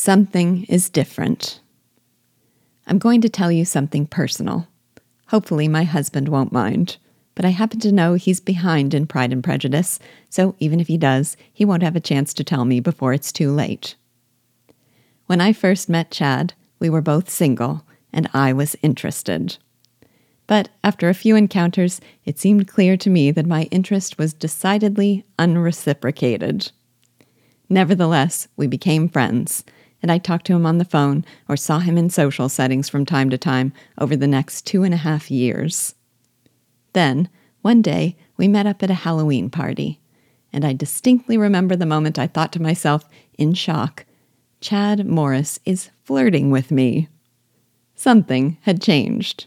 Something is different. I'm going to tell you something personal. Hopefully, my husband won't mind, but I happen to know he's behind in Pride and Prejudice, so even if he does, he won't have a chance to tell me before it's too late. When I first met Chad, we were both single, and I was interested. But after a few encounters, it seemed clear to me that my interest was decidedly unreciprocated. Nevertheless, we became friends, and I talked to him on the phone or saw him in social settings from time to time over the next two and a half years. Then, one day, we met up at a Halloween party, and I distinctly remember the moment I thought to myself, in shock, Chad Morris is flirting with me. Something had changed.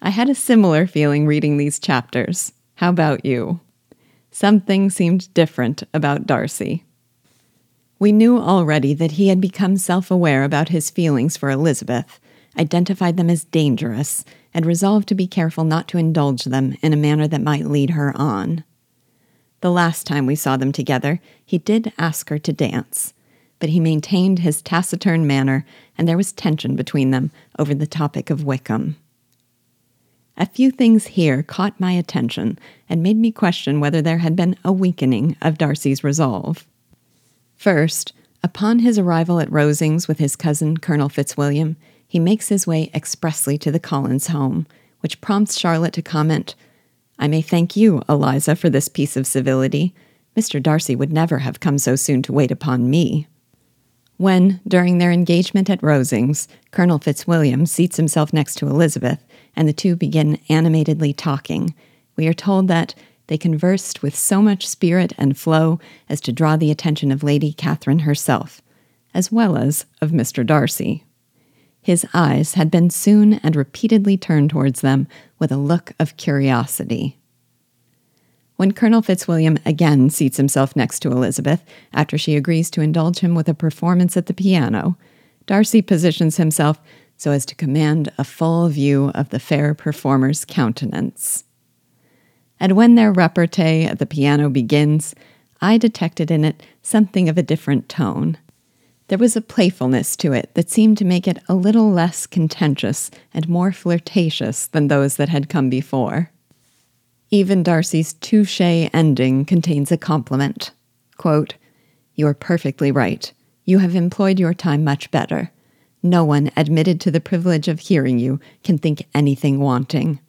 I had a similar feeling reading these chapters. How about you? Something seemed different about Darcy. We knew already that he had become self aware about his feelings for Elizabeth, identified them as dangerous, and resolved to be careful not to indulge them in a manner that might lead her on. The last time we saw them together, he did ask her to dance, but he maintained his taciturn manner, and there was tension between them over the topic of Wickham. A few things here caught my attention and made me question whether there had been a weakening of Darcy's resolve. First, upon his arrival at Rosings with his cousin, Colonel Fitzwilliam, he makes his way expressly to the Collins home, which prompts Charlotte to comment, I may thank you, Eliza, for this piece of civility. Mr. Darcy would never have come so soon to wait upon me. When, during their engagement at Rosings, Colonel Fitzwilliam seats himself next to Elizabeth, and the two begin animatedly talking, we are told that they conversed with so much spirit and flow as to draw the attention of Lady Catherine herself, as well as of Mr. Darcy. His eyes had been soon and repeatedly turned towards them with a look of curiosity. When Colonel Fitzwilliam again seats himself next to Elizabeth, after she agrees to indulge him with a performance at the piano, Darcy positions himself so as to command a full view of the fair performer's countenance. And when their repartee at the piano begins, I detected in it something of a different tone. There was a playfulness to it that seemed to make it a little less contentious and more flirtatious than those that had come before. Even Darcy's touche ending contains a compliment. Quote, You are perfectly right. You have employed your time much better. No one admitted to the privilege of hearing you can think anything wanting.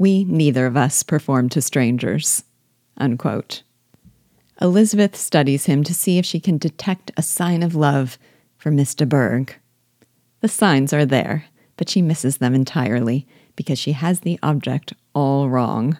We neither of us perform to strangers. Unquote. Elizabeth studies him to see if she can detect a sign of love for de Bourgh. The signs are there, but she misses them entirely because she has the object all wrong.